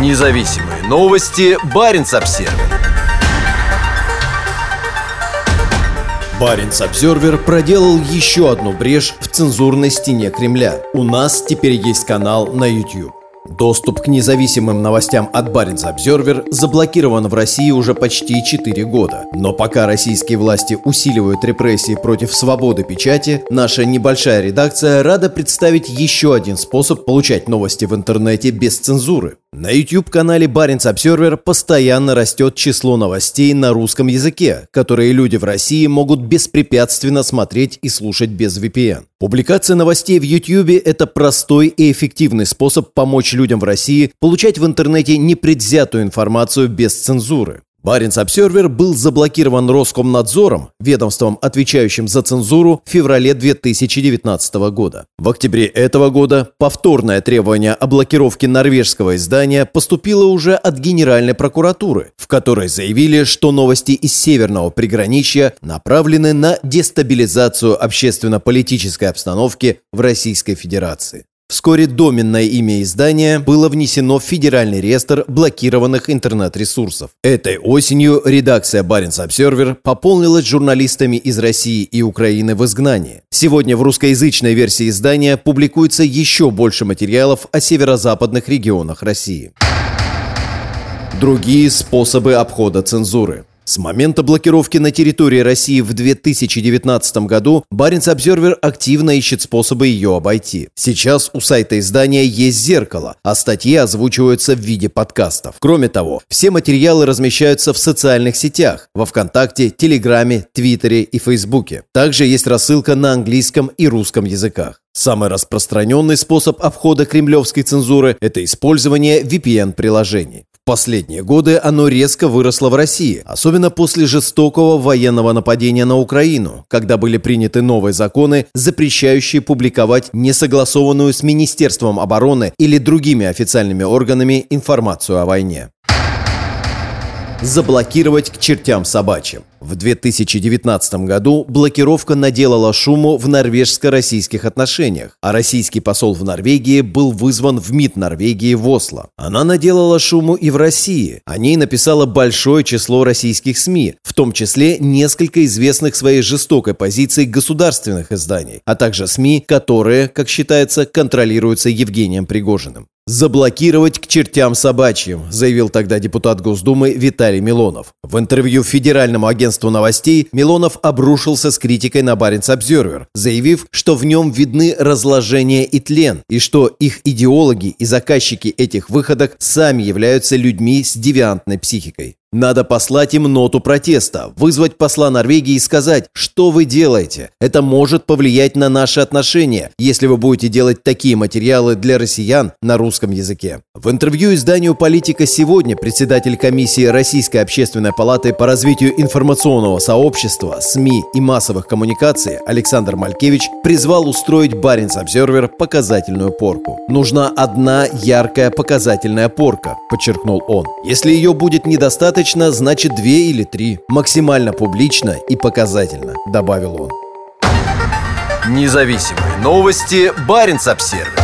Независимые новости. Барин обсерва Баренц Обзервер проделал еще одну брешь в цензурной стене Кремля. У нас теперь есть канал на YouTube. Доступ к независимым новостям от Баренц Обзервер заблокирован в России уже почти 4 года. Но пока российские власти усиливают репрессии против свободы печати, наша небольшая редакция рада представить еще один способ получать новости в интернете без цензуры. На YouTube-канале Баренц Обсервер постоянно растет число новостей на русском языке, которые люди в России могут беспрепятственно смотреть и слушать без VPN. Публикация новостей в YouTube – это простой и эффективный способ помочь людям в России получать в интернете непредвзятую информацию без цензуры. Баренц Обсервер был заблокирован Роскомнадзором, ведомством, отвечающим за цензуру, в феврале 2019 года. В октябре этого года повторное требование о блокировке норвежского издания поступило уже от Генеральной прокуратуры, в которой заявили, что новости из северного приграничья направлены на дестабилизацию общественно-политической обстановки в Российской Федерации. Вскоре доменное имя издания было внесено в Федеральный реестр блокированных интернет-ресурсов. Этой осенью редакция Баренц Обсервер пополнилась журналистами из России и Украины в изгнании. Сегодня в русскоязычной версии издания публикуется еще больше материалов о северо-западных регионах России. Другие способы обхода цензуры – с момента блокировки на территории России в 2019 году Баренц Обзервер активно ищет способы ее обойти. Сейчас у сайта издания есть зеркало, а статьи озвучиваются в виде подкастов. Кроме того, все материалы размещаются в социальных сетях – во Вконтакте, Телеграме, Твиттере и Фейсбуке. Также есть рассылка на английском и русском языках. Самый распространенный способ обхода кремлевской цензуры – это использование VPN-приложений последние годы оно резко выросло в России, особенно после жестокого военного нападения на Украину, когда были приняты новые законы, запрещающие публиковать несогласованную с Министерством обороны или другими официальными органами информацию о войне заблокировать к чертям собачьим. В 2019 году блокировка наделала шуму в норвежско-российских отношениях, а российский посол в Норвегии был вызван в МИД Норвегии в Осло. Она наделала шуму и в России. О ней написало большое число российских СМИ, в том числе несколько известных своей жестокой позицией государственных изданий, а также СМИ, которые, как считается, контролируются Евгением Пригожиным. «Заблокировать к чертям собачьим», заявил тогда депутат Госдумы Виталий Милонов. В интервью Федеральному агентству новостей Милонов обрушился с критикой на Баренц Обзервер, заявив, что в нем видны разложение и тлен, и что их идеологи и заказчики этих выходок сами являются людьми с девиантной психикой. Надо послать им ноту протеста, вызвать посла Норвегии и сказать, что вы делаете. Это может повлиять на наши отношения, если вы будете делать такие материалы для россиян на русском языке. В интервью изданию «Политика сегодня» председатель комиссии Российской общественной палаты по развитию информационного сообщества, СМИ и массовых коммуникаций Александр Малькевич призвал устроить Баренц Обзервер показательную порку. Нужна одна яркая показательная порка, подчеркнул он. Если ее будет недостаточно, достаточно, значит две или три. Максимально публично и показательно», — добавил он. Независимые новости. Барин обсервис